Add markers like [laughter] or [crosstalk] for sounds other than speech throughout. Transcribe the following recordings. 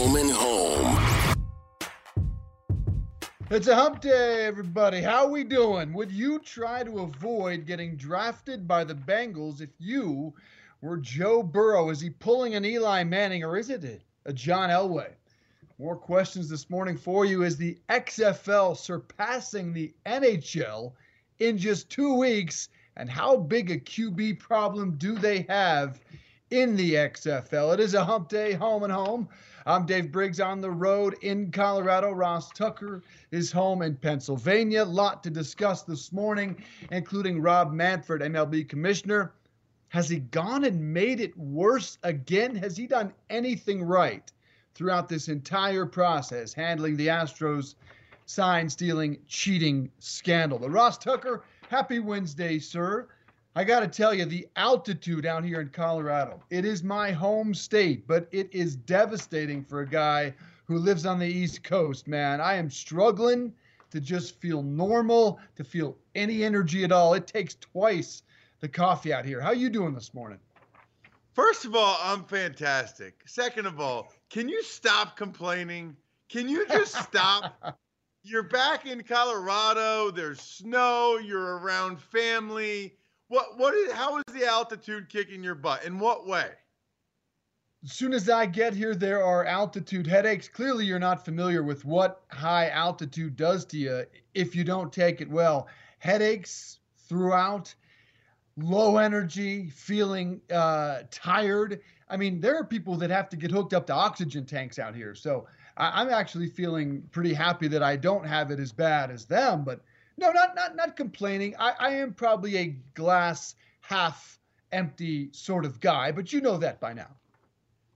Home. It's a hump day, everybody. How we doing? Would you try to avoid getting drafted by the Bengals if you were Joe Burrow? Is he pulling an Eli Manning or is it a John Elway? More questions this morning for you. Is the XFL surpassing the NHL in just two weeks? And how big a QB problem do they have in the XFL? It is a hump day, home and home. I'm Dave Briggs on the road in Colorado. Ross Tucker is home in Pennsylvania. Lot to discuss this morning, including Rob Manfred, MLB commissioner. Has he gone and made it worse again? Has he done anything right throughout this entire process, handling the Astros sign stealing, cheating scandal? The Ross Tucker, happy Wednesday, sir. I got to tell you, the altitude down here in Colorado, it is my home state, but it is devastating for a guy who lives on the East Coast, man. I am struggling to just feel normal, to feel any energy at all. It takes twice the coffee out here. How you doing this morning? First of all, I'm fantastic. Second of all, can you stop complaining? Can you just stop? [laughs] you're back in Colorado, there's snow, you're around family what what is how is the altitude kicking your butt? In what way? As soon as I get here, there are altitude headaches. Clearly, you're not familiar with what high altitude does to you if you don't take it well. Headaches throughout, low energy, feeling uh, tired. I mean, there are people that have to get hooked up to oxygen tanks out here. So I, I'm actually feeling pretty happy that I don't have it as bad as them. But no, not not not complaining. I, I am probably a glass half empty sort of guy, but you know that by now.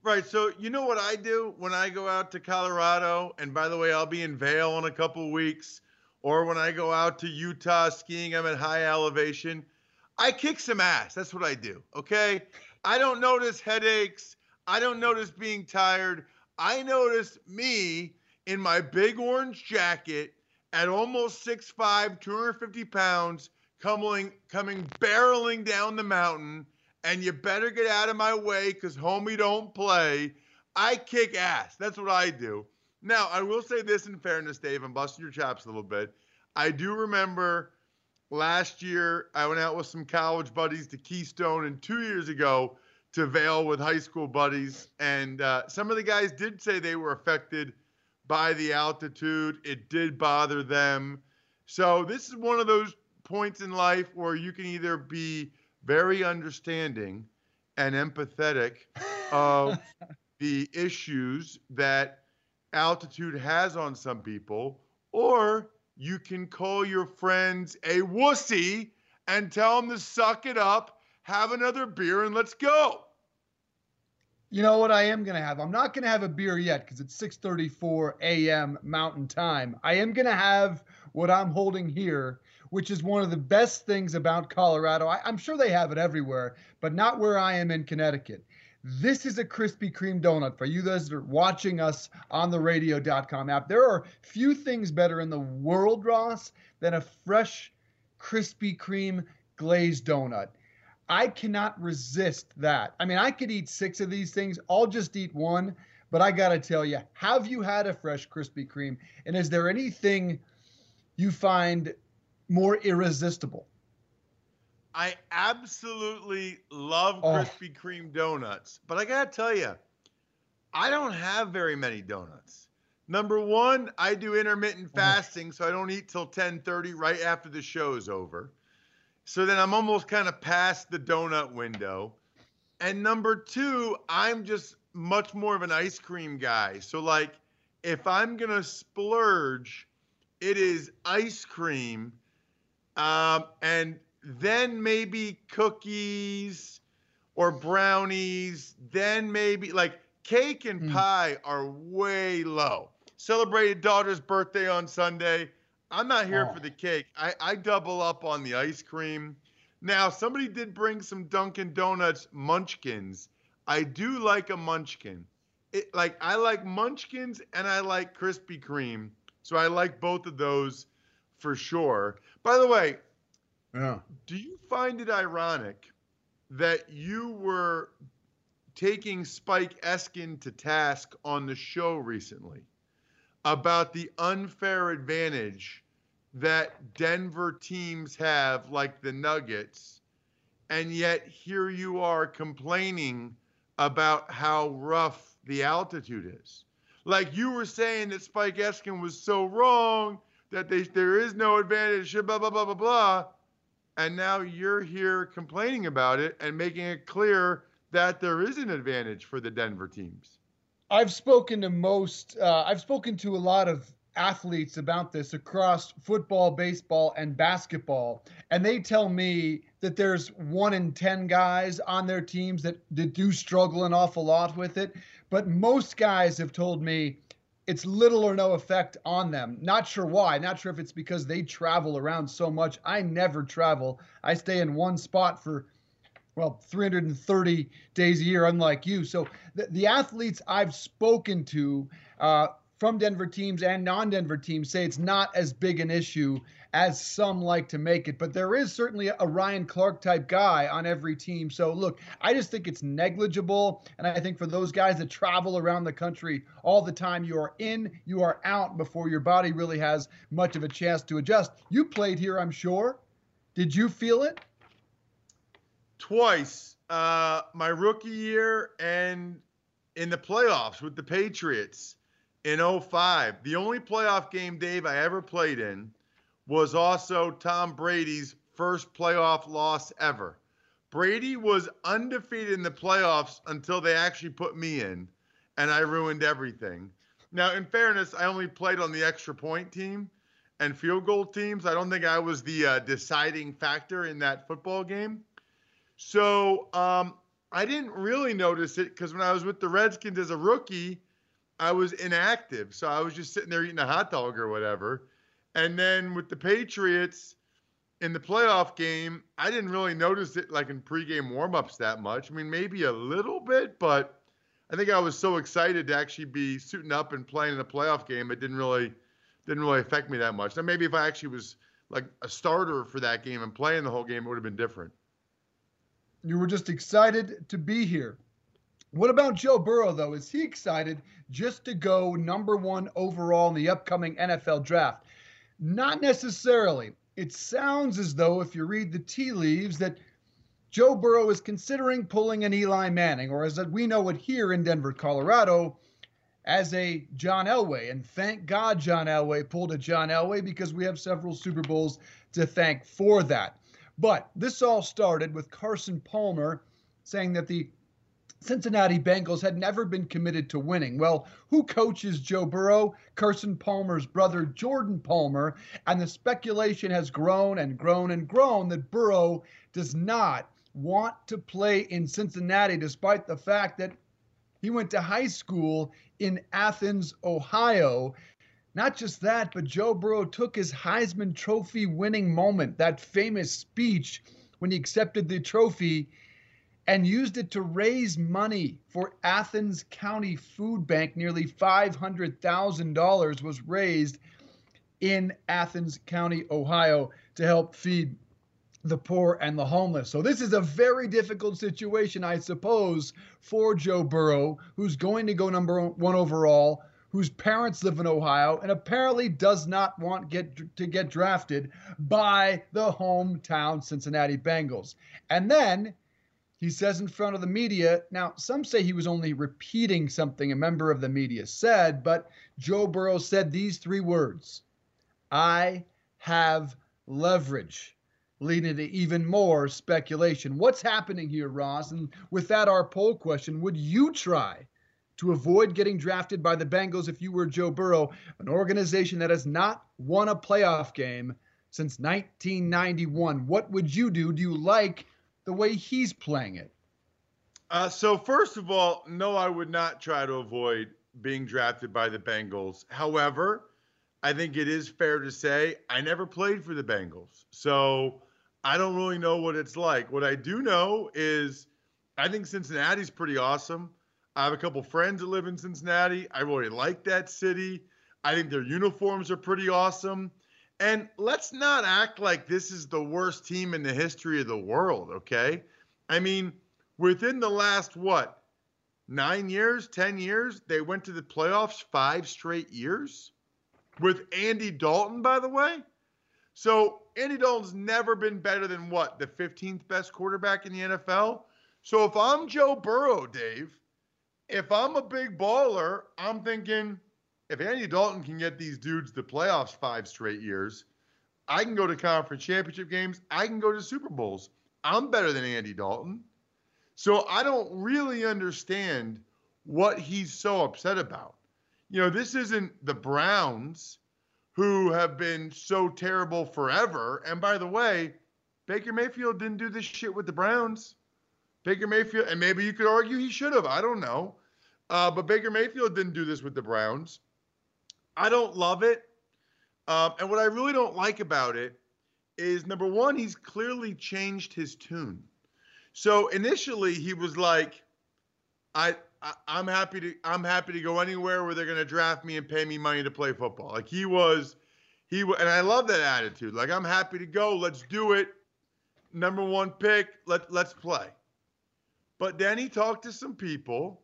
Right. So you know what I do when I go out to Colorado, and by the way, I'll be in Vail in a couple weeks, or when I go out to Utah skiing, I'm at high elevation. I kick some ass. That's what I do. Okay. I don't notice headaches. I don't notice being tired. I notice me in my big orange jacket at almost 6'5, 250 pounds, coming, coming barreling down the mountain, and you better get out of my way because homie don't play. I kick ass. That's what I do. Now, I will say this in fairness, Dave, I'm busting your chops a little bit. I do remember last year I went out with some college buddies to Keystone, and two years ago to Vail with high school buddies. And uh, some of the guys did say they were affected – by the altitude. It did bother them. So this is one of those points in life where you can either be very understanding and empathetic of [laughs] the issues that altitude has on some people, or you can call your friends a wussy and tell them to suck it up, have another beer, and let's go. You know what I am going to have? I'm not going to have a beer yet because it's 6:34 a.m. Mountain Time. I am going to have what I'm holding here, which is one of the best things about Colorado. I, I'm sure they have it everywhere, but not where I am in Connecticut. This is a Krispy Kreme donut for you those that are watching us on the radio.com app. There are few things better in the world, Ross, than a fresh Krispy Kreme glazed donut. I cannot resist that. I mean, I could eat six of these things. I'll just eat one. But I got to tell you, have you had a fresh Krispy Kreme? And is there anything you find more irresistible? I absolutely love oh. Krispy Kreme donuts. But I got to tell you, I don't have very many donuts. Number one, I do intermittent oh. fasting, so I don't eat till 10:30 right after the show's over. So then I'm almost kind of past the donut window. And number two, I'm just much more of an ice cream guy. So, like, if I'm going to splurge, it is ice cream um, and then maybe cookies or brownies, then maybe like cake and mm. pie are way low. Celebrated daughter's birthday on Sunday. I'm not here oh. for the cake. I, I double up on the ice cream. Now, somebody did bring some Dunkin' Donuts munchkins. I do like a munchkin. It, like I like munchkins and I like Krispy Kreme. So I like both of those for sure. By the way, yeah. do you find it ironic that you were taking Spike Eskin to task on the show recently about the unfair advantage that Denver teams have, like the Nuggets, and yet here you are complaining about how rough the altitude is. Like you were saying that Spike Eskin was so wrong that they, there is no advantage, blah, blah, blah, blah, blah. And now you're here complaining about it and making it clear that there is an advantage for the Denver teams. I've spoken to most, uh, I've spoken to a lot of athletes about this across football, baseball, and basketball. And they tell me that there's one in 10 guys on their teams that, that do struggle an awful lot with it. But most guys have told me it's little or no effect on them. Not sure why. Not sure if it's because they travel around so much. I never travel. I stay in one spot for well 330 days a year, unlike you. So the, the athletes I've spoken to uh, from Denver teams and non-Denver teams say it's not as big an issue as some like to make it. But there is certainly a Ryan Clark type guy on every team. So look, I just think it's negligible. And I think for those guys that travel around the country all the time, you are in, you are out before your body really has much of a chance to adjust. You played here, I'm sure. Did you feel it? Twice. Uh, my rookie year and in the playoffs with the Patriots in 05. The only playoff game, Dave, I ever played in was also Tom Brady's first playoff loss ever. Brady was undefeated in the playoffs until they actually put me in, and I ruined everything. Now, in fairness, I only played on the extra point team and field goal teams. I don't think I was the uh, deciding factor in that football game. So um, I didn't really notice it because when I was with the Redskins as a rookie, I was inactive. So I was just sitting there eating a hot dog or whatever. And then with the Patriots in the playoff game, I didn't really notice it like in pregame warmups that much. I mean, maybe a little bit, but I think I was so excited to actually be suiting up and playing in a playoff game, it didn't really didn't really affect me that much. Now maybe if I actually was like a starter for that game and playing the whole game, it would have been different. You were just excited to be here. What about Joe Burrow, though? Is he excited just to go number one overall in the upcoming NFL draft? Not necessarily. It sounds as though, if you read the tea leaves, that Joe Burrow is considering pulling an Eli Manning, or as we know it here in Denver, Colorado, as a John Elway. And thank God John Elway pulled a John Elway because we have several Super Bowls to thank for that. But this all started with Carson Palmer saying that the Cincinnati Bengals had never been committed to winning. Well, who coaches Joe Burrow? Carson Palmer's brother, Jordan Palmer. And the speculation has grown and grown and grown that Burrow does not want to play in Cincinnati, despite the fact that he went to high school in Athens, Ohio. Not just that, but Joe Burrow took his Heisman Trophy winning moment, that famous speech when he accepted the trophy and used it to raise money for Athens County Food Bank. Nearly $500,000 was raised in Athens County, Ohio, to help feed the poor and the homeless. So this is a very difficult situation, I suppose, for Joe Burrow, who's going to go number one overall, whose parents live in Ohio, and apparently does not want get to get drafted by the hometown Cincinnati Bengals. And then he says in front of the media, now some say he was only repeating something a member of the media said, but Joe Burrow said these three words I have leverage, leading to even more speculation. What's happening here, Ross? And with that, our poll question would you try to avoid getting drafted by the Bengals if you were Joe Burrow, an organization that has not won a playoff game since 1991? What would you do? Do you like the way he's playing it? Uh, so first of all, no, I would not try to avoid being drafted by the Bengals. However, I think it is fair to say I never played for the Bengals. So I don't really know what it's like. What I do know is I think Cincinnati's pretty awesome. I have a couple friends that live in Cincinnati. I really like that city. I think their uniforms are pretty awesome. And let's not act like this is the worst team in the history of the world, okay? I mean, within the last what, nine years, 10 years, they went to the playoffs five straight years with Andy Dalton, by the way. So Andy Dalton's never been better than what, the 15th best quarterback in the NFL? So if I'm Joe Burrow, Dave, if I'm a big baller, I'm thinking if Andy Dalton can get these dudes to playoffs five straight years, I can go to conference championship games. I can go to Super Bowls. I'm better than Andy Dalton. So I don't really understand what he's so upset about. You know, this isn't the Browns who have been so terrible forever. And by the way, Baker Mayfield didn't do this shit with the Browns. Baker Mayfield, and maybe you could argue he should have. I don't know. Uh, but Baker Mayfield didn't do this with the Browns. I don't love it. Um, and what I really don't like about it is number one, he's clearly changed his tune. So initially he was like, I, I am happy to I'm happy to go anywhere where they're gonna draft me and pay me money to play football. Like he was, he and I love that attitude. Like I'm happy to go. Let's do it. Number one pick. Let let's play. But then he talked to some people,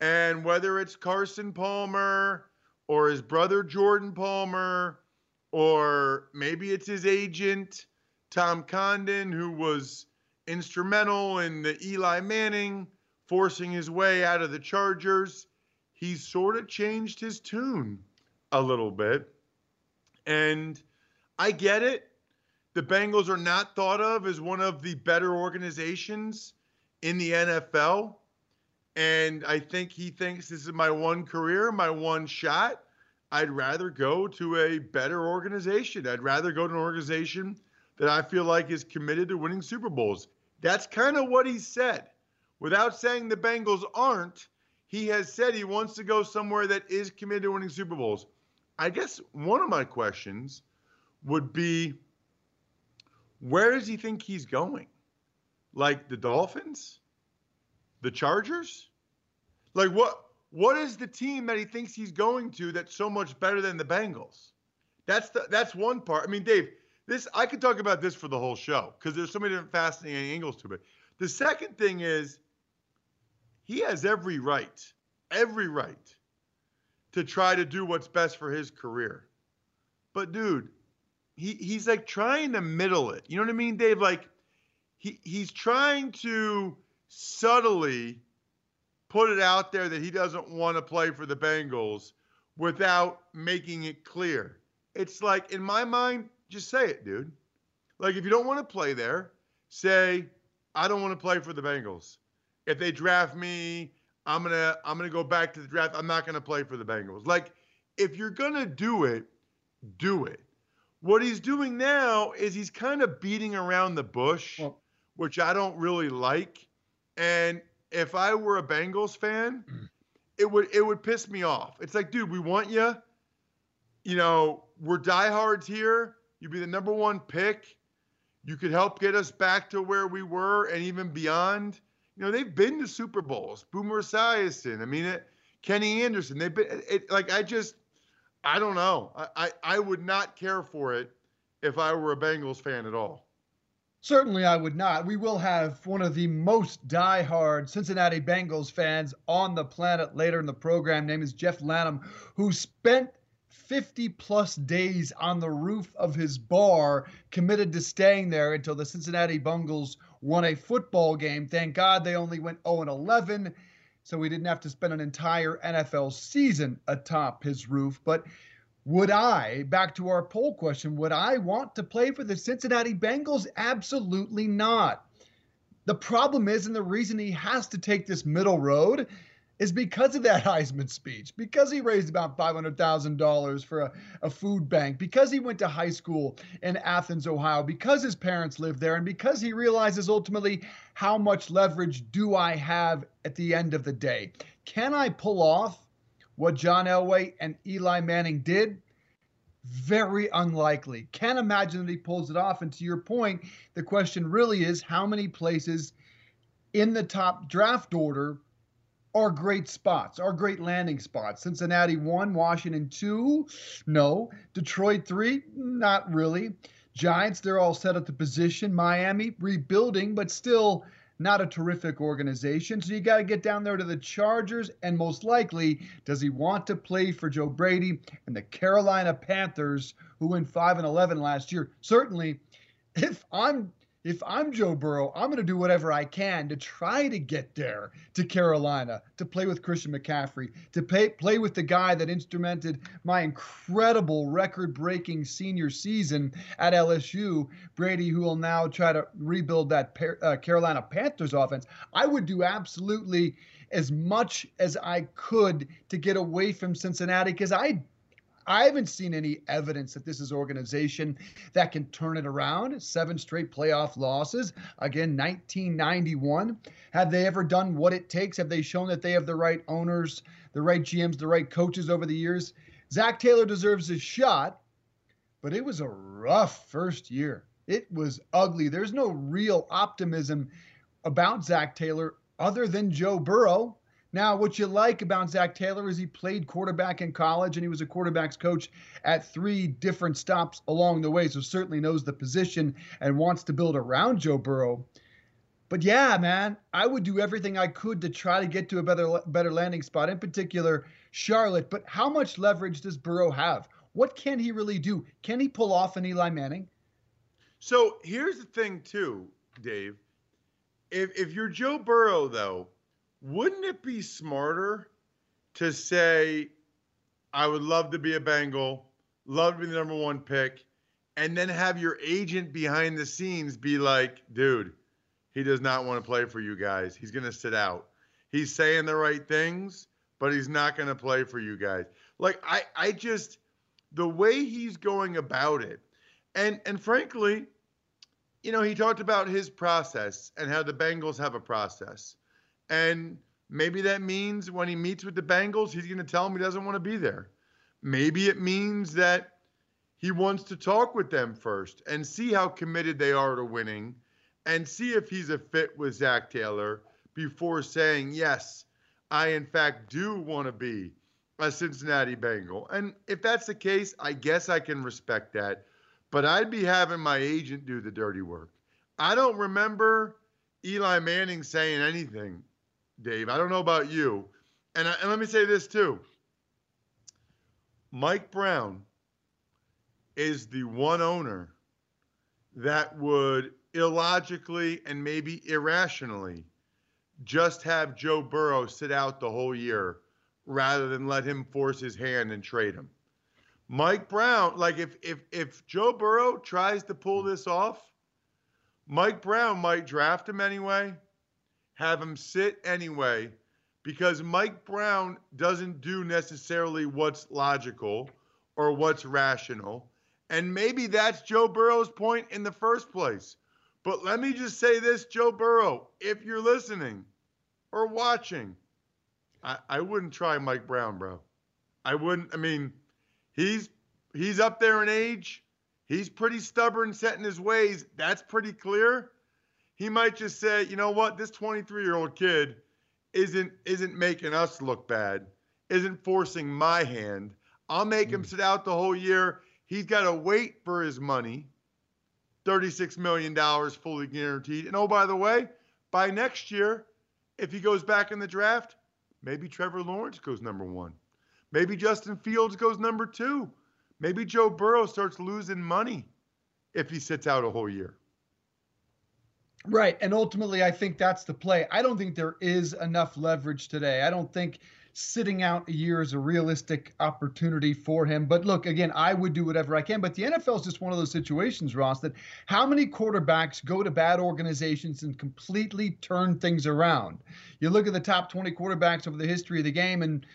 and whether it's Carson Palmer or his brother Jordan Palmer, or maybe it's his agent, Tom Condon, who was instrumental in the Eli Manning forcing his way out of the Chargers, he's sort of changed his tune a little bit. And I get it. The Bengals are not thought of as one of the better organizations in the NFL. And I think he thinks this is my one career, my one shot. I'd rather go to a better organization. I'd rather go to an organization that I feel like is committed to winning Super Bowls. That's kind of what he said. Without saying the Bengals aren't, he has said he wants to go somewhere that is committed to winning Super Bowls. I guess one of my questions would be where does he think he's going? Like the Dolphins? The Chargers? Like what what is the team that he thinks he's going to that's so much better than the Bengals? That's the that's one part. I mean, Dave, this I could talk about this for the whole show because there's so many different fascinating angles to it. The second thing is he has every right, every right to try to do what's best for his career. But dude, he he's like trying to middle it. You know what I mean, Dave? Like he he's trying to subtly put it out there that he doesn't want to play for the Bengals without making it clear. It's like in my mind, just say it, dude. Like if you don't want to play there, say I don't want to play for the Bengals. If they draft me, I'm going to I'm to go back to the draft. I'm not going to play for the Bengals. Like if you're going to do it, do it. What he's doing now is he's kind of beating around the bush, well, which I don't really like. And if I were a Bengals fan, it would it would piss me off. It's like, dude, we want you. You know, we're diehards here. You'd be the number one pick. You could help get us back to where we were and even beyond. You know, they've been to Super Bowls. Boomer Esiason. I mean, it, Kenny Anderson. They've been it, it, like I just, I don't know. I, I I would not care for it if I were a Bengals fan at all. Certainly, I would not. We will have one of the most die-hard Cincinnati Bengals fans on the planet later in the program. Name is Jeff Lanham, who spent 50 plus days on the roof of his bar, committed to staying there until the Cincinnati Bengals won a football game. Thank God they only went 0 11, so we didn't have to spend an entire NFL season atop his roof. But would I, back to our poll question, would I want to play for the Cincinnati Bengals? Absolutely not. The problem is, and the reason he has to take this middle road is because of that [laughs] Heisman speech, because he raised about $500,000 for a, a, food bank, because he went to high school in Athens, Ohio, because his parents lived there, and because he realizes ultimately how much leverage do I have at the end of the day? Can I pull off what John Elway and Eli Manning did? Very unlikely. Can't imagine that he pulls it off. And to your point, the question really is how many places in the top draft order are great spots, are great landing spots. Cincinnati one, Washington two, no. Detroit three, not really. Giants, they're all set at the position. Miami rebuilding, but still not a terrific organization. So you got to get down there to the Chargers. And most likely, does he want to play for Joe Brady and the Carolina Panthers, who went 5 and 11 last year? Certainly, if I'm if I'm Joe Burrow, I'm going to do whatever I can to try to get there to Carolina, to play with Christian McCaffrey, to pay, play with the guy that instrumented my incredible record breaking senior season at LSU, Brady, who will now try to rebuild that uh, Carolina Panthers offense. I would do absolutely as much as I could to get away from Cincinnati because I I haven't seen any evidence that this is organization that can turn it around. Seven straight playoff losses. Again, 1991. Have they ever done what it takes? Have they shown that they have the right owners, the right GMs, the right coaches over the years? Zac Taylor deserves a shot, but it was a rough first year. It was ugly. There's no real optimism about Zac Taylor other than Joe Burrow. Now, what you like about Zac Taylor is he played quarterback in college and he was a quarterback's coach at three different stops along the way. So certainly knows the position and wants to build around Joe Burrow. But yeah, man, I would do everything I could to try to get to a better better landing spot, in particular Charlotte. But how much leverage does Burrow have? What can he really do? Can he pull off an Eli Manning? So here's the thing, too, Dave. If if you're Joe Burrow, though, wouldn't it be smarter to say, I would love to be a Bengal, love to be the number one pick, and then have your agent behind the scenes be like, dude, he does not want to play for you guys. He's going to sit out. He's saying the right things, but he's not going to play for you guys. Like I I just the way he's going about it. And and frankly, you know, he talked about his process and how the Bengals have a process. And maybe that means when he meets with the Bengals, he's going to tell them he doesn't want to be there. Maybe it means that he wants to talk with them first and see how committed they are to winning and see if he's a fit with Zac Taylor before saying, yes, I in fact do want to be a Cincinnati Bengal. And if that's the case, I guess I can respect that. But I'd be having my agent do the dirty work. I don't remember Eli Manning saying anything Dave. I don't know about you. And, and let me say this too Mike Brown is the one owner that would illogically and maybe irrationally just have Joe Burrow sit out the whole year rather than let him force his hand and trade him. Mike Brown, like if if if Joe Burrow tries to pull this off, Mike Brown might draft him anyway have him sit anyway because Mike Brown doesn't do necessarily what's logical or what's rational. And maybe that's Joe Burrow's point in the first place. But let me just say this, Joe Burrow, if you're listening or watching, I, I wouldn't try Mike Brown, bro. I wouldn't. I mean, he's he's up there in age. He's pretty stubborn, set in his ways. That's pretty clear he might just say, you know what, this 23 year old kid isn't isn't making us look bad, isn't forcing my hand. I'll make mm. him sit out the whole year. He's got to wait for his money, $36 million fully guaranteed. And oh, by the way, by next year, if he goes back in the draft, maybe Trevor Lawrence goes number one. Maybe Justin Fields goes number two. Maybe Joe Burrow starts losing money if he sits out a whole year. Right. And ultimately, I think that's the play. I don't think there is enough leverage today. I don't think sitting out a year is a realistic opportunity for him. But look, again, I would do whatever I can. But the NFL is just one of those situations, Ross, that how many quarterbacks go to bad organizations and completely turn things around? You look at the top 20 quarterbacks over the history of the game, and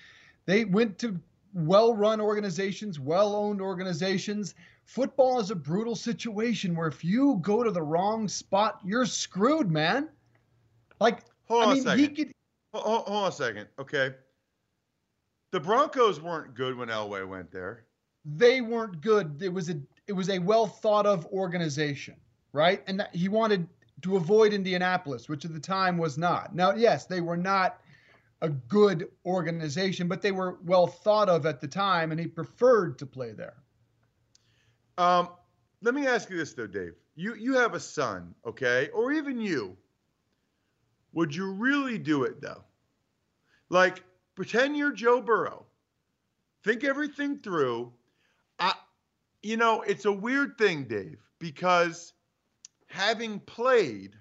they went to well run organizations, well owned organizations. Football is a brutal situation where if you go to the wrong spot, you're screwed, man. Like, hold I on mean, a second. he could. Hold, hold on a second. Okay. The Broncos weren't good when Elway went there. They weren't good. It was a it was a well thought of organization, right? And that, he wanted to avoid Indianapolis, which at the time was not. Now, yes, they were not a good organization, but they were well thought of at the time, and he preferred to play there. Um, let me ask you this though, Dave. You you have a son, okay, or even you. Would you really do it though? Like pretend you're Joe Burrow. Think everything through. I, you know, it's a weird thing, Dave, because having played,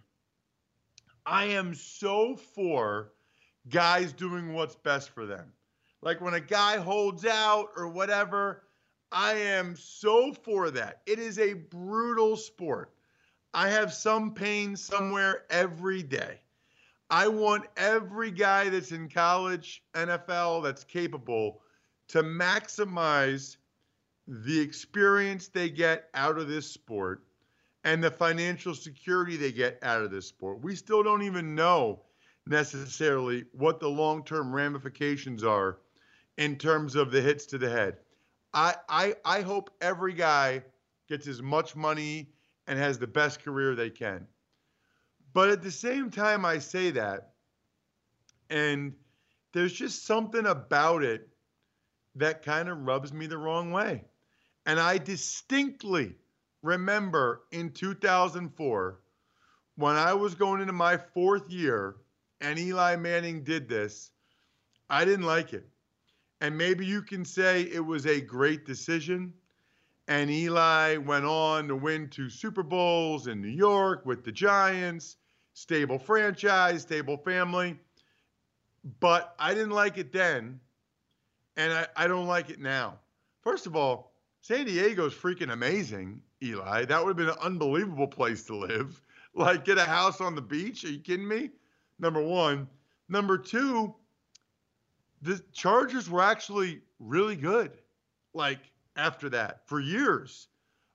I am so for guys doing what's best for them. Like when a guy holds out or whatever, I am so for that. It is a brutal sport. I have some pain somewhere every day. I want every guy that's in college, NFL, that's capable to maximize the experience they get out of this sport and the financial security they get out of this sport. We still don't even know necessarily what the long term ramifications are in terms of the hits to the head. I, I, I hope every guy gets as much money and has the best career they can. But at the same time, I say that, and there's just something about it that kind of rubs me the wrong way. And I distinctly remember in 2004 when I was going into my fourth year and Eli Manning did this, I didn't like it. And maybe you can say it was a great decision. And Eli went on to win two Super Bowls in New York with the Giants, stable franchise, stable family. But I didn't like it then. And I, I don't like it now. First of all, San Diego's freaking amazing, Eli. That would have been an unbelievable place to live. [laughs] Like, get a house on the beach. Are you kidding me? Number one. Number two, the Chargers were actually really good. Like, after that, for years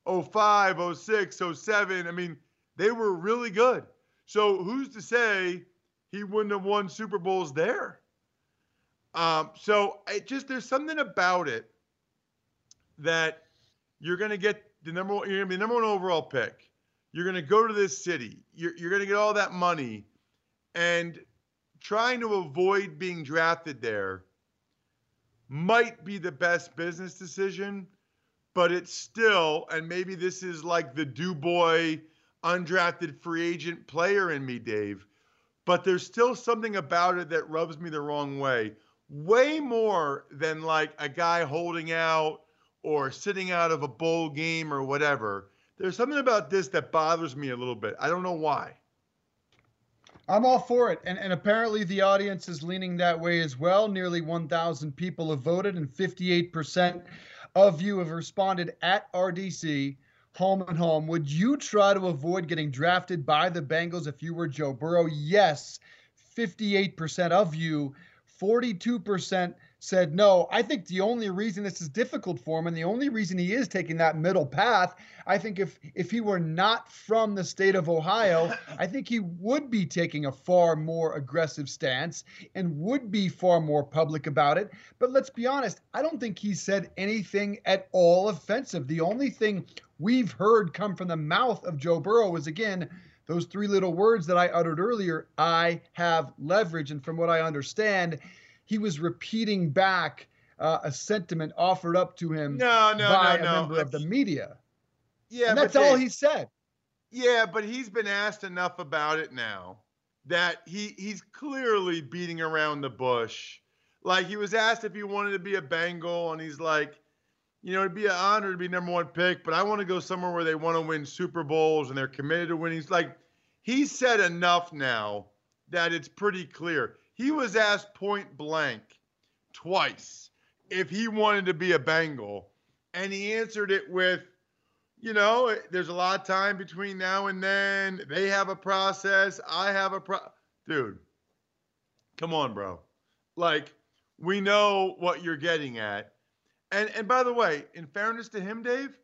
05, 06, 07. I mean, they were really good. So, who's to say he wouldn't have won Super Bowls there? Um, so, it just, there's something about it that you're going to get the number one, you're going to be the number one overall pick. You're going to go to this city. You're, you're going to get all that money. And trying to avoid being drafted there might be the best business decision, but it's still, and maybe this is like the do boy undrafted free agent player in me, Dave, but there's still something about it that rubs me the wrong way. Way more than like a guy holding out or sitting out of a bowl game or whatever. There's something about this that bothers me a little bit. I don't know why. I'm all for it. And, and apparently the audience is leaning that way as well. Nearly 1,000 people have voted, and 58% of you have responded at RDC, home and home. Would you try to avoid getting drafted by the Bengals if you were Joe Burrow? Yes, 58% of you. 42% said no. I think the only reason this is difficult for him and the only reason he is taking that middle path, I think if if he were not from the state of Ohio, I think he would be taking a far more aggressive stance and would be far more public about it. But let's be honest, I don't think he said anything at all offensive. The only thing we've heard come from the mouth of Joe Burrow is again those three little words that I uttered earlier, I have leverage. And from what I understand, he was repeating back uh, a sentiment offered up to him no, no, by no, a no. member of the media. Yeah, and that's all he said. Yeah, but he's been asked enough about it now that he he's clearly beating around the bush. Like he was asked if he wanted to be a Bengal, and he's like, you know, it'd be an honor to be number one pick, but I want to go somewhere where they want to win Super Bowls and they're committed to winning. He's like, he said enough now that it's pretty clear. He was asked point blank, twice if he wanted to be a Bengal. And he answered it with, you know, there's a lot of time between now and then. They have a process. I have a pro. Dude, come on, bro. Like, we know what you're getting at. And and by the way, in fairness to him, Dave,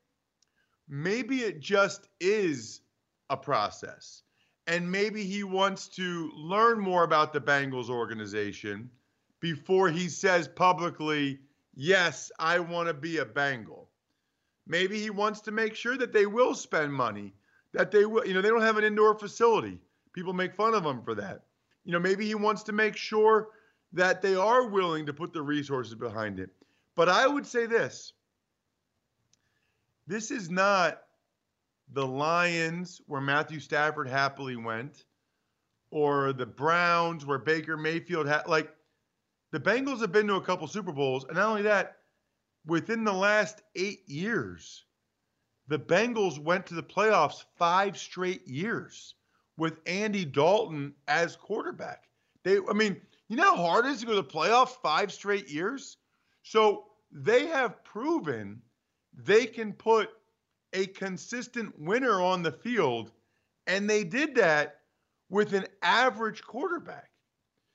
maybe it just is a process. And maybe he wants to learn more about the Bengals organization before he says publicly, yes, I want to be a Bengal. Maybe he wants to make sure that they will spend money, that they will, you know, they don't have an indoor facility. People make fun of him for that. You know, maybe he wants to make sure that they are willing to put the resources behind it. But I would say this this is not the Lions where Matthew Stafford happily went or the Browns where Baker Mayfield had like the Bengals have been to a couple Super Bowls and not only that within the last 8 years the Bengals went to the playoffs 5 straight years with Andy Dalton as quarterback. They I mean, you know how hard it is to go to the playoffs 5 straight years? So they have proven they can put a consistent winner on the field, and they did that with an average quarterback.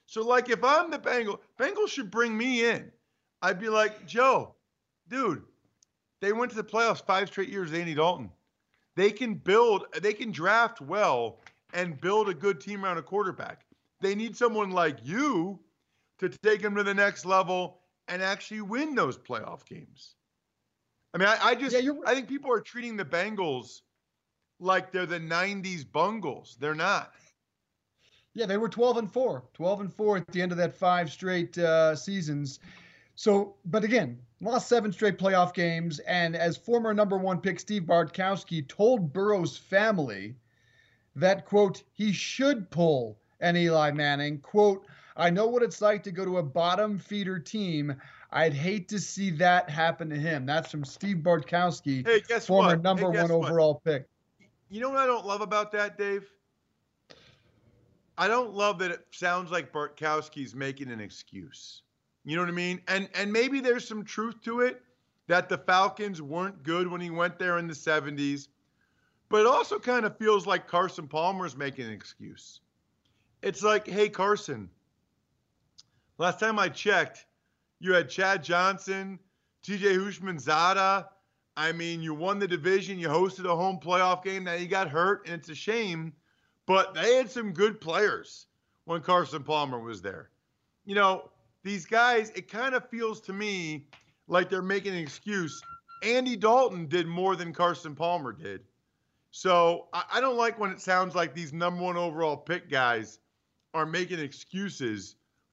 So, like, if I'm the Bengal, Bengals should bring me in. I'd be like, Joe, dude, they went to the playoffs five straight years. Andy Dalton. They can build, they can draft well and build a good team around a quarterback. They need someone like you to take them to the next level and actually win those playoff games. I mean, I, I just yeah, I think people are treating the Bengals like they're the 90s Bungles. They're not. Yeah, they were 12 and 4, 12 and 4 at the end of that five straight uh, seasons. So, but again, lost seven straight playoff games. And as former number one pick Steve Bartkowski told Burrow's family that, quote, he should pull an Eli Manning, quote, I know what it's like to go to a bottom feeder team. I'd hate to see that happen to him. That's from Steve Bartkowski, hey, guess former what? number hey, one overall pick. You know what I don't love about that, Dave? I don't love that it sounds like Bartkowski's making an excuse. You know what I mean? And and maybe there's some truth to it that the Falcons weren't good when he went there in the 70s. But it also kind of feels like Carson Palmer's making an excuse. It's like, hey, Carson, last time I checked, you had Chad Johnson, TJ Houshmandzadeh. I mean, you won the division. You hosted a home playoff game. Now you got hurt, and it's a shame. But they had some good players when Carson Palmer was there. You know, these guys, it kind of feels to me like they're making an excuse. Andy Dalton did more than Carson Palmer did. So I don't like when it sounds like these number one overall pick guys are making excuses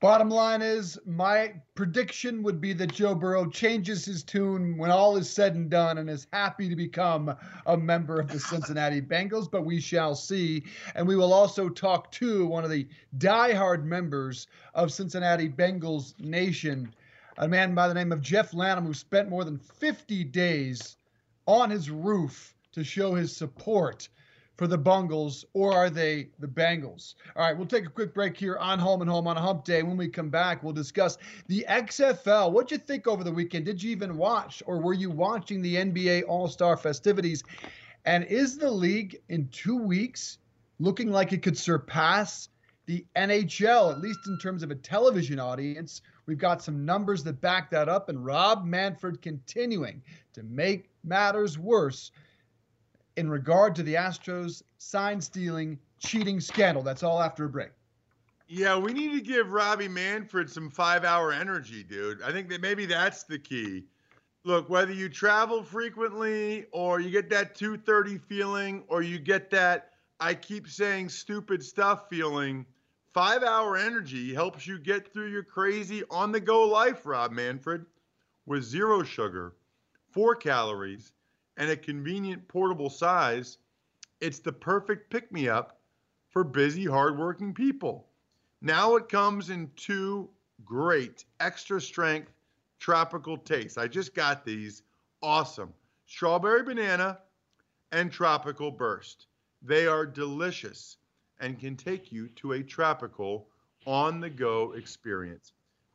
Bottom line is, my prediction would be that Joe Burrow changes his tune when all is said and done and is happy to become a member of the Cincinnati [laughs] Bengals, but we shall see. And we will also talk to one of the diehard members of Cincinnati Bengals Nation, a man by the name of Jeff Lanham, who spent more than 50 days on his roof to show his support for the Bungles, or are they the Bengals? All right, we'll take a quick break here on Home and Home on a Hump Day. When we come back, we'll discuss the XFL. What'd you think over the weekend? Did you even watch, or were you watching the NBA All Star festivities? And is the league in two weeks looking like it could surpass the NHL, at least in terms of a television audience. We've got some numbers that back that up, and Rob Manfred continuing to make matters worse in regard to the Astros sign stealing, cheating scandal. That's all after a break. Yeah, we need to give Robbie Manfred some five hour energy, dude. I think that maybe that's the key. Look, whether you travel frequently or you get that 230 feeling or you get that I keep saying stupid stuff feeling, five hour energy helps you get through your crazy on the go life, Rob Manfred, with zero sugar, four calories, and a convenient portable size. It's the perfect pick me up for busy, hardworking people. Now it comes in two great extra strength tropical tastes. I just got these. Awesome. Strawberry banana and tropical burst. They are delicious and can take you to a tropical on the go experience.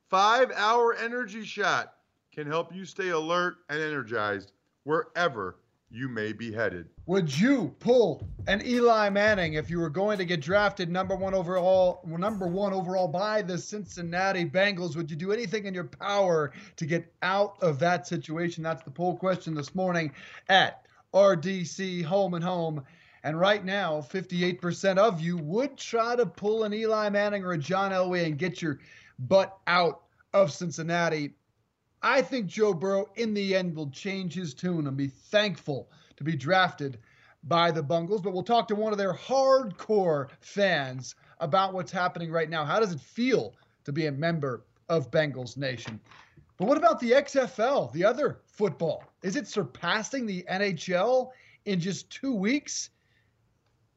Five hour energy shot can help you stay alert and energized wherever you may be headed. Would you pull an Eli Manning if you were going to get drafted number one overall, number one overall by the Cincinnati Bengals? Would you do anything in your power to get out of that situation? That's the poll question this morning at RDC Home and Home. And right now, 58% of you would try to pull an Eli Manning or a John Elway and get your butt out of Cincinnati. I think Joe Burrow, in the end, will change his tune and be thankful to be drafted by the Bungles. But we'll talk to one of their hardcore fans about what's happening right now. How does it feel to be a member of Bengals Nation? But what about the XFL, the other football? Is it surpassing the NHL in just two weeks?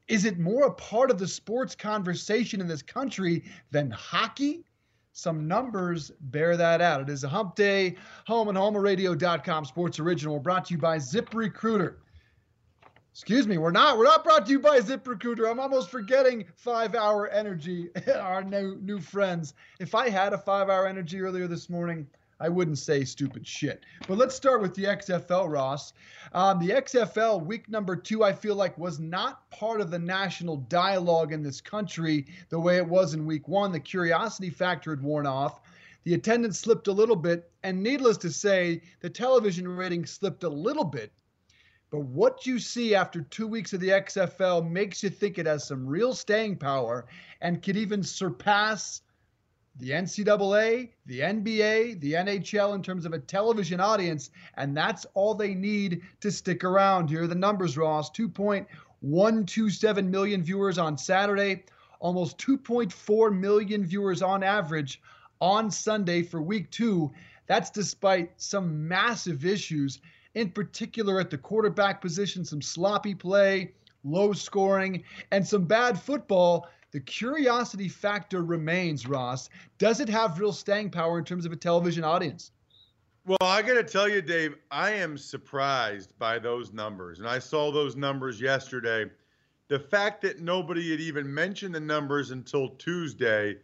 Is it more a part of the sports conversation in this country than hockey? Some numbers bear that out. It is a hump day, home and homeradio.com sports original. Brought to you by Zip Recruiter. Excuse me, we're not. We're not brought to you by Zip Recruiter. I'm almost forgetting five hour energy, [laughs] our new new friends. If I had a five hour energy earlier this morning, I wouldn't say stupid shit. But let's start with the XFL, Ross. Um, the XFL week number two, I feel like, was not part of the national dialogue in this country the way it was in week one. The curiosity factor had worn off. The attendance slipped a little bit. And needless to say, the television rating slipped a little bit. But what you see after two weeks of the XFL makes you think it has some real staying power and could even surpass the NCAA, the NBA, the NHL in terms of a television audience, and that's all they need to stick around. Here are the numbers, Ross 2.127 million viewers on Saturday, almost 2.4 million viewers on average on Sunday for week two. That's despite some massive issues, in particular at the quarterback position, some sloppy play, low scoring, and some bad football the curiosity factor remains, Ross. Does it have real staying power in terms of a television audience? Well, I got to tell you, Dave, I am surprised by those numbers. And I saw those numbers yesterday. The fact that nobody had even mentioned the numbers until Tuesday,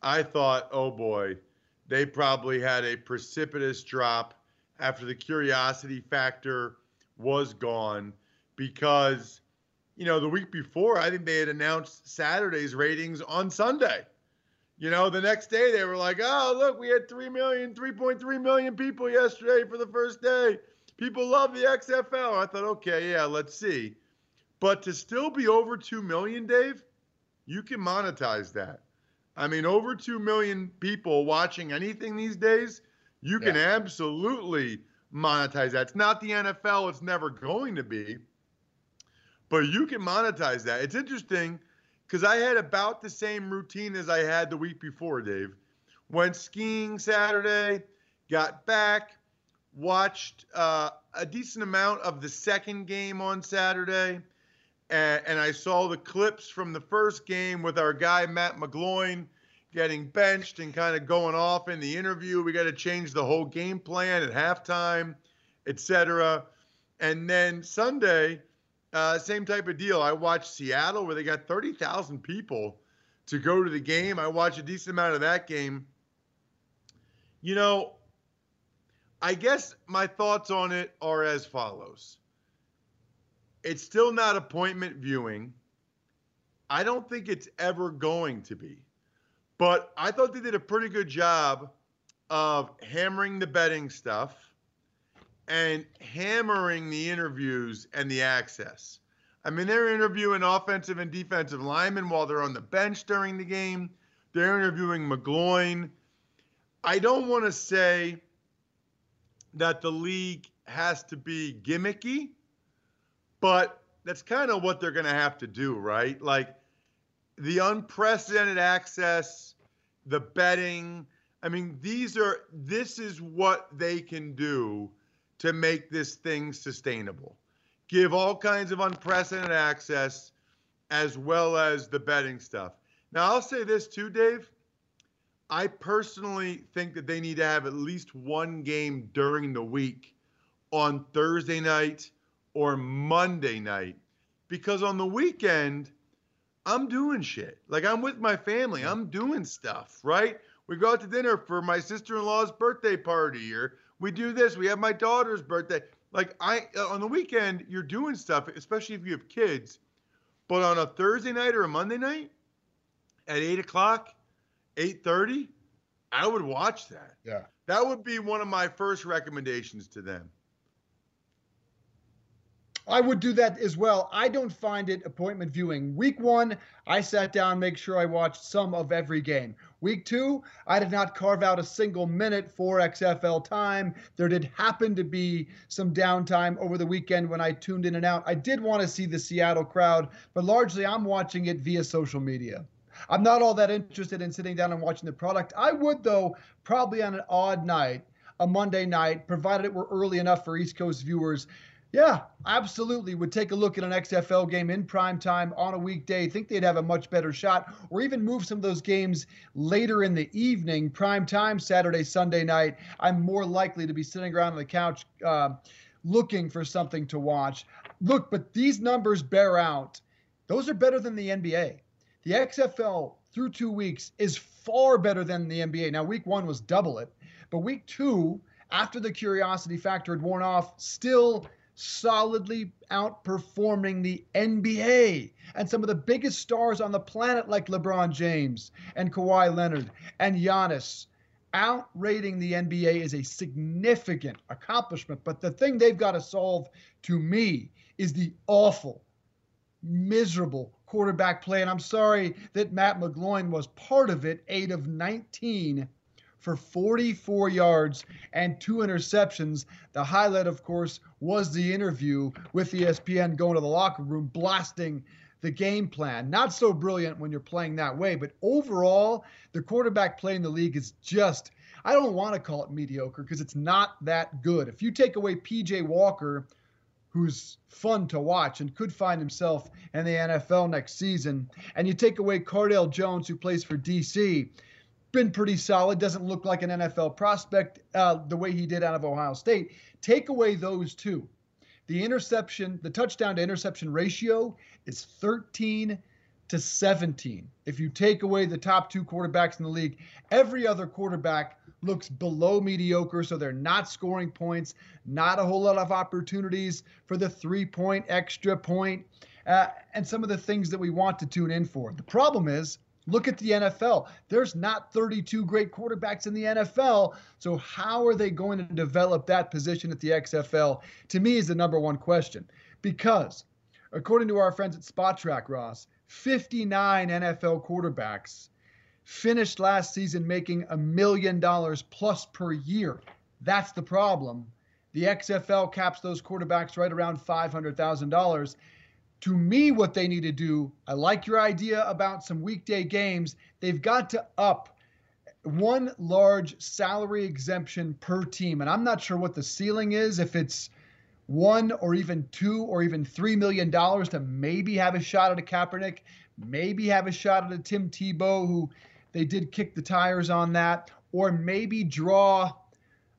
I thought, oh boy, they probably had a precipitous drop after the curiosity factor was gone because you know, the week before, I think they had announced Saturday's ratings on Sunday. You know, the next day they were like, oh, look, we had 3 million, 3.3 million people yesterday for the first day. People love the XFL. I thought, okay, yeah, let's see. But to still be over 2 million, Dave, you can monetize that. I mean, over 2 million people watching anything these days, you can yeah. absolutely monetize that. It's not the NFL, it's never going to be but you can monetize that. It's interesting because I had about the same routine as I had the week before, Dave. Went skiing Saturday, got back, watched uh, a decent amount of the second game on Saturday, and, and I saw the clips from the first game with our guy Matt McGloin getting benched and kind of going off in the interview. We got to change the whole game plan at halftime, etc. And then Sunday uh, same type of deal. I watched Seattle where they got 30,000 people to go to the game. I watched a decent amount of that game. You know, I guess my thoughts on it are as follows. It's still not appointment viewing. I don't think it's ever going to be. But I thought they did a pretty good job of hammering the betting stuff and hammering the interviews and the access. I mean, they're interviewing offensive and defensive linemen while they're on the bench during the game. They're interviewing McGloin. I don't want to say that the league has to be gimmicky, but that's kind of what they're going to have to do, right? Like the unprecedented access, the betting. I mean, these are this is what they can do to make this thing sustainable. Give all kinds of unprecedented access as well as the betting stuff. Now, I'll say this too, Dave. I personally think that they need to have at least one game during the week on Thursday night or Monday night because on the weekend, I'm doing shit. Like I'm with my family, I'm doing stuff, right? We go out to dinner for my sister in law's birthday party, or we do this. We have my daughter's birthday. Like I uh, on the weekend, you're doing stuff, especially if you have kids. But on a Thursday night or a Monday night at eight o'clock, eight thirty, I would watch that. Yeah, that would be one of my first recommendations to them. I would do that as well. I don't find it appointment viewing. Week one, I sat down, make sure I watched some of every game. Week two, I did not carve out a single minute for XFL time. There did happen to be some downtime over the weekend when I tuned in and out. I did want to see the Seattle crowd, but largely I'm watching it via social media. I'm not all that interested in sitting down and watching the product. I would, though, probably on an odd night, a Monday night, provided it were early enough for East Coast viewers yeah, absolutely. Would take a look at an XFL game in prime time on a weekday. Think they'd have a much better shot, or even move some of those games later in the evening, prime time, Saturday, Sunday night. I'm more likely to be sitting around on the couch uh, looking for something to watch. Look, but these numbers bear out. Those are better than the NBA. The XFL through two weeks is far better than the NBA. Now, week one was double it, but week two, after the curiosity factor had worn off, still solidly outperforming the NBA and some of the biggest stars on the planet, like LeBron James and Kawhi Leonard and Giannis. Outrating the NBA is a significant accomplishment. But the thing they've got to solve to me is the awful, miserable quarterback play. And I'm sorry that Matt McGloin was part of it, eight of 19 for 44 yards and two interceptions. The highlight, of course, was the interview with ESPN going to the locker room, blasting the game plan. Not so brilliant when you're playing that way, but overall, the quarterback play in the league is just. I don't want to call it mediocre because it's not that good. If you take away PJ Walker, who's fun to watch and could find himself in the NFL next season, and you take away Cardale Jones, who plays for DC, been pretty solid. Doesn't look like an NFL prospect uh, the way he did out of Ohio State. Take away those two. The interception, the touchdown to interception ratio is 13 to 17. If you take away the top two quarterbacks in the league, every other quarterback looks below mediocre. So they're not scoring points, not a whole lot of opportunities for the three point, extra point, uh, and some of the things that we want to tune in for. The problem is, Look at the NFL. There's not 32 great quarterbacks in the NFL. So, how are they going to develop that position at the XFL? To me, is the number one question. Because, according to our friends at Spotrac, Ross, 59 NFL quarterbacks finished last season making a million dollars plus per year. That's the problem. The XFL caps those quarterbacks right around $500,000 to me, what they need to do, I like your idea about some weekday games. They've got to up one large salary exemption per team. And I'm not sure what the ceiling is, if it's one or even two or even three million dollars to maybe have a shot at a Kaepernick, maybe have a shot at a Tim Tebow, who they did kick the tires on that, or maybe draw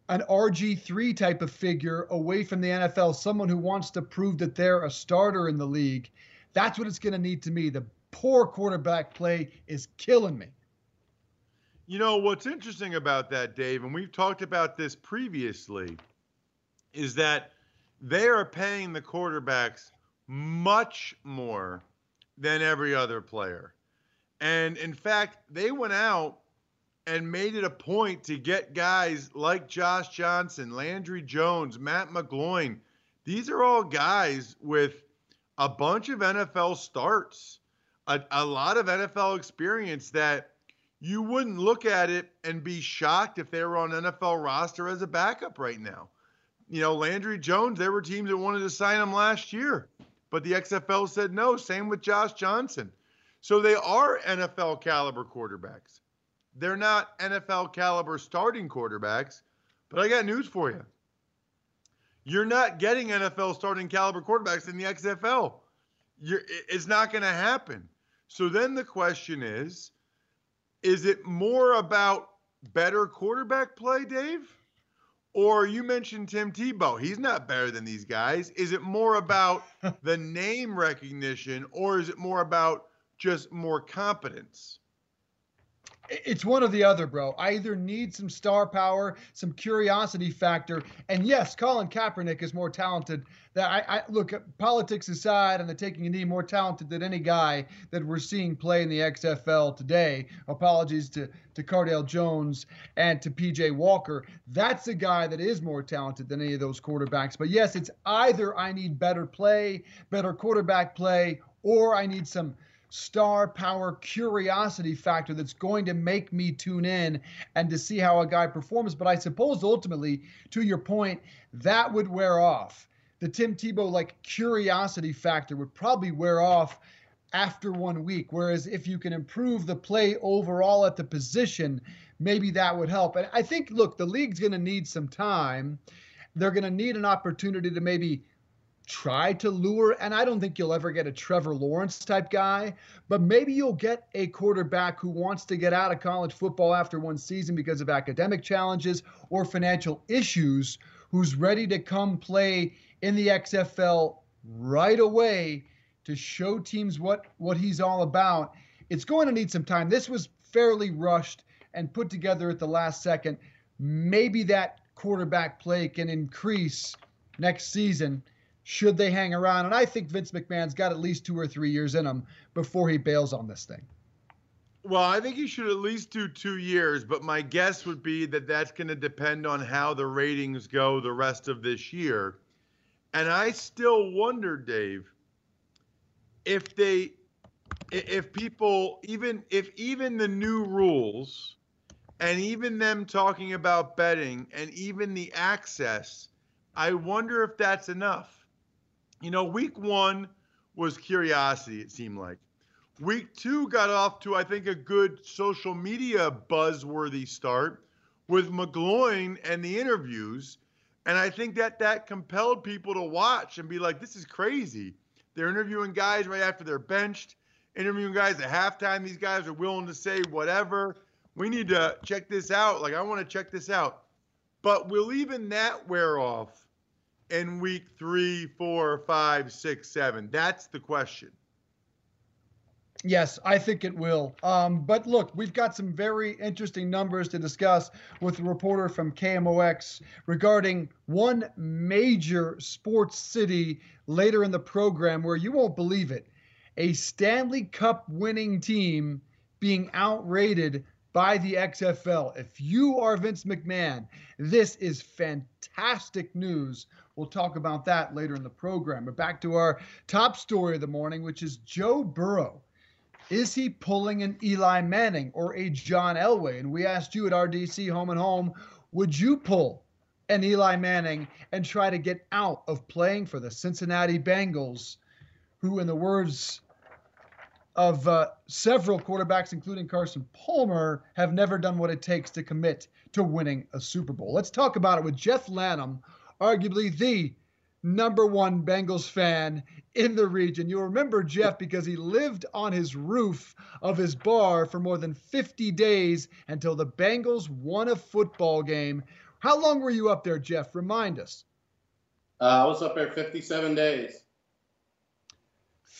an RG3 type of figure away from the NFL, someone who wants to prove that they're a starter in the league. That's what it's going to need to me. The poor quarterback play is killing me. You know, what's interesting about that, Dave, and we've talked about this previously, is that they are paying the quarterbacks much more than every other player. And in fact, they went out and made it a point to get guys like Josh Johnson, Landry Jones, Matt McGloin. These are all guys with a bunch of NFL starts, a, a lot of NFL experience that you wouldn't look at it and be shocked if they were on NFL roster as a backup right now. You know, Landry Jones, there were teams that wanted to sign him last year, but the XFL said no. Same with Josh Johnson. So they are NFL caliber quarterbacks. They're not NFL caliber starting quarterbacks, but I got news for you. You're not getting NFL starting caliber quarterbacks in the XFL. You're, it's not going to happen. So then the question is is it more about better quarterback play, Dave? Or you mentioned Tim Tebow. He's not better than these guys. Is it more about [laughs] the name recognition or is it more about just more competence? It's one or the other, bro. I either need some star power, some curiosity factor, and yes, Colin Kaepernick is more talented. That I, I look politics aside, and the taking a knee more talented than any guy that we're seeing play in the XFL today. Apologies to to Cardale Jones and to PJ Walker. That's a guy that is more talented than any of those quarterbacks. But yes, it's either I need better play, better quarterback play, or I need some star power curiosity factor that's going to make me tune in and to see how a guy performs. But I suppose ultimately, to your point, that would wear off. The Tim Tebow like curiosity factor would probably wear off after one week. Whereas if you can improve the play overall at the position, maybe that would help. And I think, look, the league's going to need some time. They're going to need an opportunity to maybe try to lure, and I don't think you'll ever get a Trevor Lawrence type guy, but maybe you'll get a quarterback who wants to get out of college football after one season because of academic challenges or financial issues, who's ready to come play in the XFL right away to show teams what what he's all about. It's going to need some time. This was fairly rushed and put together at the last second. Maybe that quarterback play can increase next season should they hang around. And I think Vince McMahon's got at least two or three years in him before he bails on this thing. Well, I think he should at least do two years, but my guess would be that that's going to depend on how the ratings go the rest of this year. And I still wonder, Dave, if they, if people, even if even the new rules, and even them talking about betting, and even the access, I wonder if that's enough. You know, week one was curiosity, it seemed like. Week two got off to, I think, a good social media buzzworthy start with McGloin and the interviews. And I think that that compelled people to watch and be like, this is crazy. They're interviewing guys right after they're benched, interviewing guys at halftime. These guys are willing to say whatever. We need to check this out. Like, I want to check this out. But will even that wear off in week three, four, five, six, seven? That's the question. Yes, I think it will. Um, but look, we've got some very interesting numbers to discuss with a reporter from KMOX regarding one major sports city later in the program where you won't believe it. A Stanley Cup winning team being outrated by the XFL. If you are Vince McMahon, this is fantastic news We'll talk about that later in the program. But back to our top story of the morning, which is Joe Burrow. Is he pulling an Eli Manning or a John Elway? And we asked you at RDC Home and Home, would you pull an Eli Manning and try to get out of playing for the Cincinnati Bengals, who, in the words of uh, several quarterbacks, including Carson Palmer, have never done what it takes to commit to winning a Super Bowl. Let's talk about it with Jeff Lanham arguably the number one Bengals fan in the region. You'll remember Jeff because he lived on his roof of his bar for more than 50 days until the Bengals won a football game. How long were you up there, Jeff? Remind us. Uh, I was up there 57 days.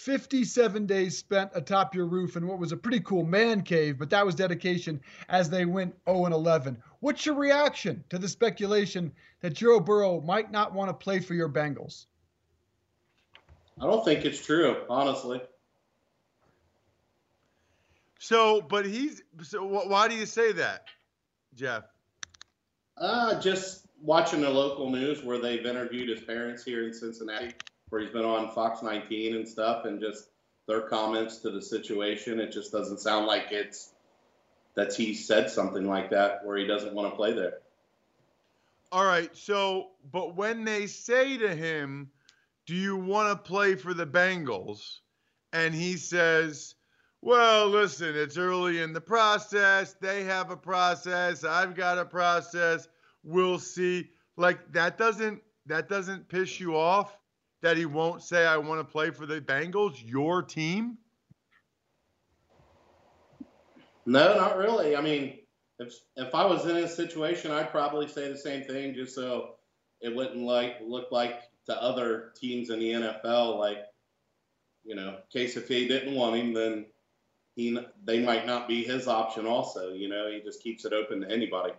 57 days spent atop your roof in what was a pretty cool man cave, but that was dedication as they went 0 and 11. What's your reaction to the speculation that Joe Burrow might not want to play for your Bengals? I don't think it's true, honestly. So, but he's so. Why do you say that, Jeff? Uh, just watching the local news where they've interviewed his parents here in Cincinnati, where he's been on Fox 19 and stuff, and just their comments to the situation. It just doesn't sound like it's that he said something like that where he doesn't want to play there. All right. So, but when they say to him, Do you want to play for the Bengals? And he says, Well, listen, it's early in the process. They have a process. I've got a process. We'll see. Like that doesn't that doesn't piss you off that he won't say I want to play for the Bengals, your team? No, not really. I mean, if if I was in his situation, I'd probably say the same thing, just so it wouldn't like look like to other teams in the NFL, like you know, in case if he didn't want him, then he they might not be his option. Also, you know, he just keeps it open to anybody.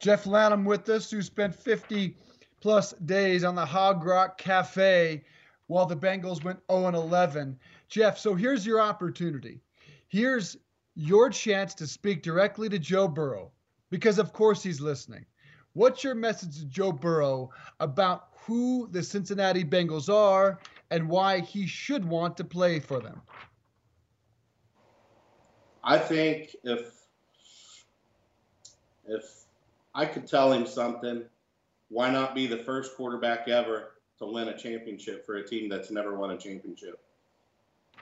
Jeff Lanham with us, who spent 50 plus days on the Hog Rock Cafe while the Bengals went 0 11. Jeff, so here's your opportunity. Here's your chance to speak directly to Joe Burrow, because of course he's listening. What's your message to Joe Burrow about who the Cincinnati Bengals are and why he should want to play for them? I think if if I could tell him something, why not be the first quarterback ever to win a championship for a team that's never won a championship?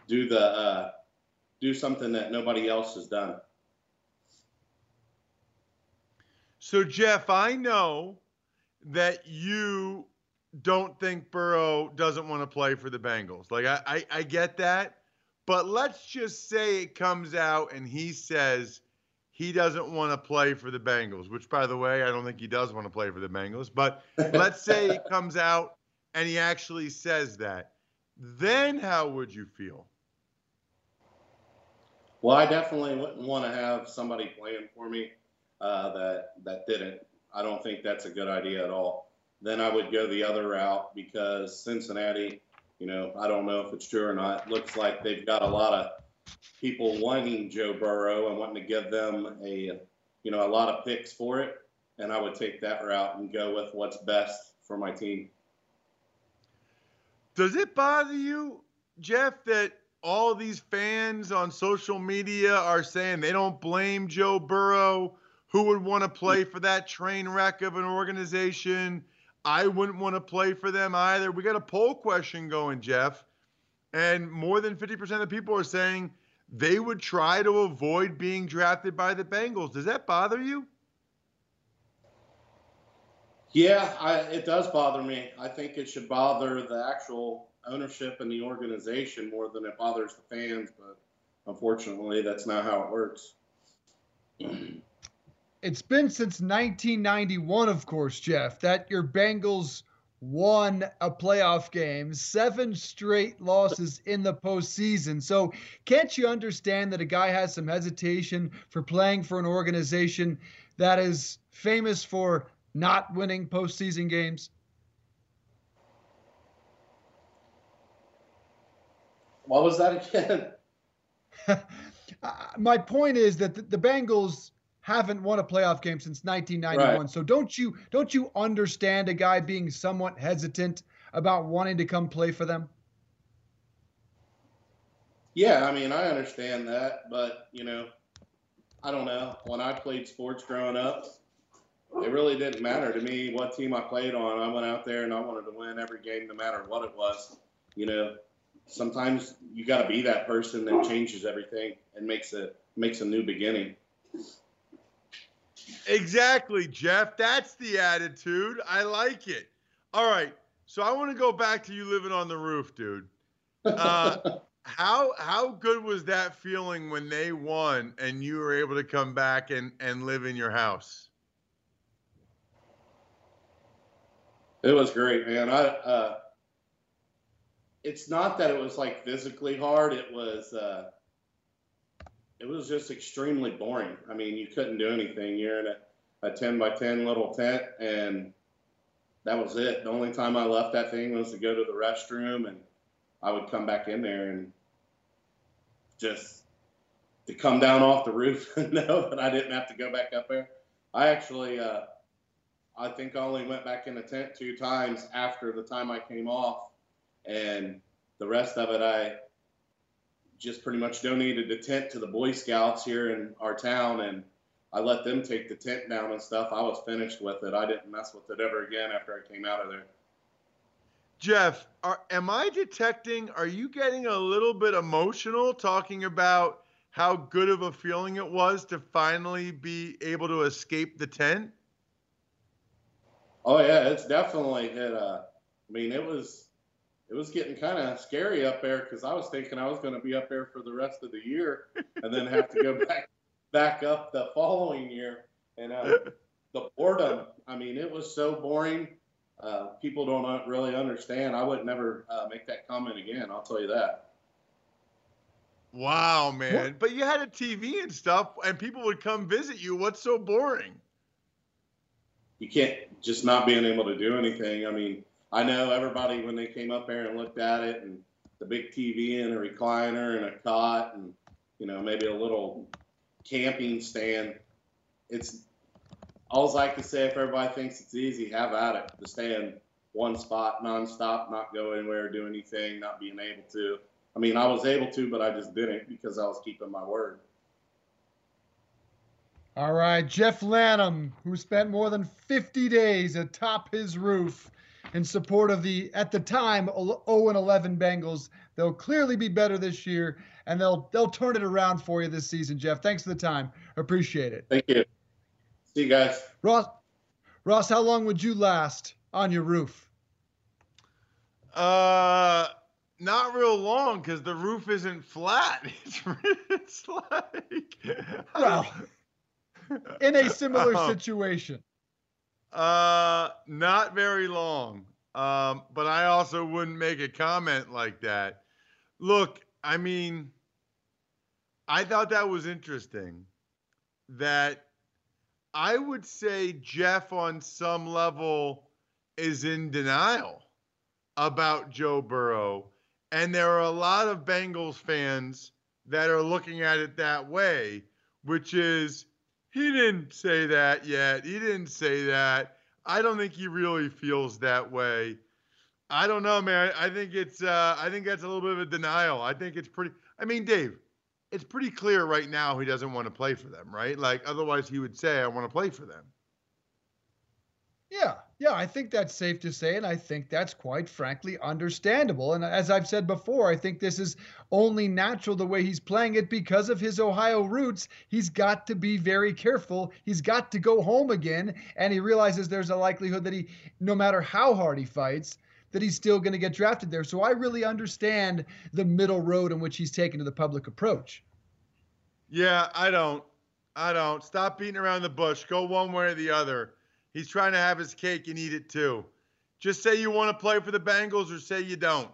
Do the uh, do something that nobody else has done. So, Jeff, I know that you don't think Burrow doesn't want to play for the Bengals. Like, I, I, I, get that. But let's just say it comes out and he says he doesn't want to play for the Bengals, which, by the way, I don't think he does want to play for the Bengals. But let's say he [laughs] comes out and he actually says that. Then how would you feel? Well, I definitely wouldn't want to have somebody playing for me uh, that that didn't. I don't think that's a good idea at all. Then I would go the other route because Cincinnati, you know, I don't know if it's true or not. Looks like they've got a lot of people wanting Joe Burrow and wanting to give them a, you know, a lot of picks for it. And I would take that route and go with what's best for my team. Does it bother you, Jeff, that all these fans on social media are saying they don't blame Joe Burrow. Who would want to play for that train wreck of an organization? I wouldn't want to play for them either. We got a poll question going, Jeff, and more than 50% of people are saying they would try to avoid being drafted by the Bengals. Does that bother you? Yeah, I, it does bother me. I think it should bother the actual ownership and the organization more than it bothers the fans. But unfortunately, that's not how it works. It's been since 1991, of course, Jeff, that your Bengals won a playoff game, seven straight losses in the postseason. So, can't you understand that a guy has some hesitation for playing for an organization that is famous for not winning postseason games? What was that again? [laughs] Uh, my point is that the, the, Bengals haven't won a playoff game since 1991. Right. So don't you don't you understand a guy being somewhat hesitant about wanting to come play for them? Yeah, I mean, I understand that, but you know, I don't know. When I played sports growing up, it really didn't matter to me what team I played on. I went out there and I wanted to win every game, no matter what it was. You know, sometimes you got to be that person that changes everything and makes a makes a new beginning. Exactly, Jeff. That's the attitude. I like it. All right. So I want to go back to you living on the roof, dude. Uh, [laughs] how how good was that feeling when they won and you were able to come back and and live in your house? It was great, man. I uh, it's not that it was like physically hard. It was uh, it was just extremely boring. I mean, you couldn't do anything. You're in a, a ten by ten little tent, and that was it. The only time I left that thing was to go to the restroom, and I would come back in there, and just to come down off the roof [laughs] and know that I didn't have to go back up there. I actually, uh, I think I only went back in the tent two times after the time I came off, and the rest of it I just pretty much donated the tent to the Boy Scouts here in our town, and I let them take the tent down and stuff. I was finished with it. I didn't mess with it ever again after I came out of there. Jeff, are, am I detecting? Are you getting a little bit emotional talking about how good of a feeling it was to finally be able to escape the tent? Oh yeah, it's definitely hit. Uh, I mean, it was it was getting kind of scary up there because I was thinking I was going to be up there for the rest of the year and then have to go [laughs] back back up the following year. And uh, the boredom, I mean, it was so boring. Uh, people don't really understand. I would never uh, make that comment again. I'll tell you that. Wow, man! What? But you had a TV and stuff, and people would come visit you. What's so boring? You can't just not being able to do anything. I mean, I know everybody when they came up there and looked at it, and the big TV and a recliner and a cot, and you know maybe a little camping stand. It's all I can say. If everybody thinks it's easy, have at it. To stay in one spot nonstop, not go anywhere, do anything, not being able to. I mean, I was able to, but I just didn't because I was keeping my word. All right, Jeff Lanham, who spent more than 50 days atop his roof in support of the, at the time, 0 11 Bengals. They'll clearly be better this year, and they'll they'll turn it around for you this season, Jeff. Thanks for the time. Appreciate it. Thank you. See you guys. Ross, Ross, how long would you last on your roof? Uh, not real long because the roof isn't flat. [laughs] It's, it's like [laughs] well, in a [laughs] similar uh, situation. Uh, not very long. Um, but I also wouldn't make a comment like that. Look, I mean, I thought that was interesting. That I would say Jeff, on some level, is in denial about Joe Burrow. And there are a lot of Bengals fans that are looking at it that way, which is he didn't say that yet. He didn't say that. I don't think he really feels that way. I don't know, man. I think it's uh, I think that's a little bit of a denial. I think it's pretty I mean, Dave, it's pretty clear right now he doesn't want to play for them, right? Like otherwise he would say I want to play for them. Yeah, yeah, I think that's safe to say, and I think that's quite frankly understandable. And as I've said before, I think this is only natural the way he's playing it because of his Ohio roots. He's got to be very careful. He's got to go home again, and he realizes there's a likelihood that he, no matter how hard he fights, that he's still going to get drafted there. So I really understand the middle road in which he's taken to the public approach. Yeah, I don't. I don't. Stop beating around the bush. Go one way or the other. He's trying to have his cake and eat it too. Just say you want to play for the Bengals or say you don't.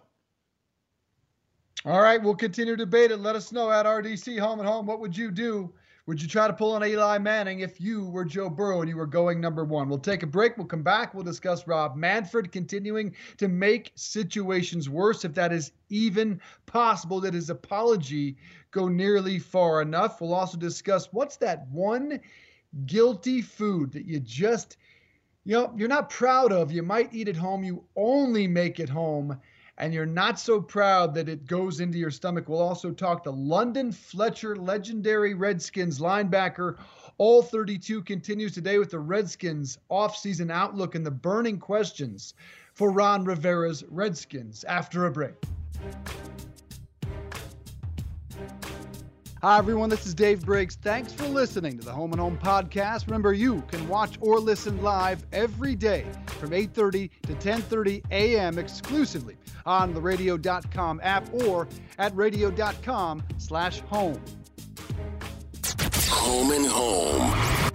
All right, we'll continue to debate it. Let us know at RDC Home and Home. What would you do would you try to pull on Eli Manning if you were Joe Burrow and you were going number one? We'll take a break. We'll come back. We'll discuss Rob Manfred continuing to make situations worse, if that is even possible. Did his apology go nearly far enough? We'll also discuss what's that one guilty food that you just, you know, you're not proud of. You might eat at home. You only make it home and you're not so proud that it goes into your stomach. We'll also talk to London Fletcher, legendary Redskins linebacker. All 32 continues today with the Redskins offseason outlook and the burning questions for Ron Rivera's Redskins after a break. Hi, everyone. This is Dave Briggs. Thanks for listening to the Home and Home podcast. Remember, you can watch or listen live every day from 8.30 to 10.30 a.m. exclusively on the radio.com app or at radio.com slash home. Home and Home.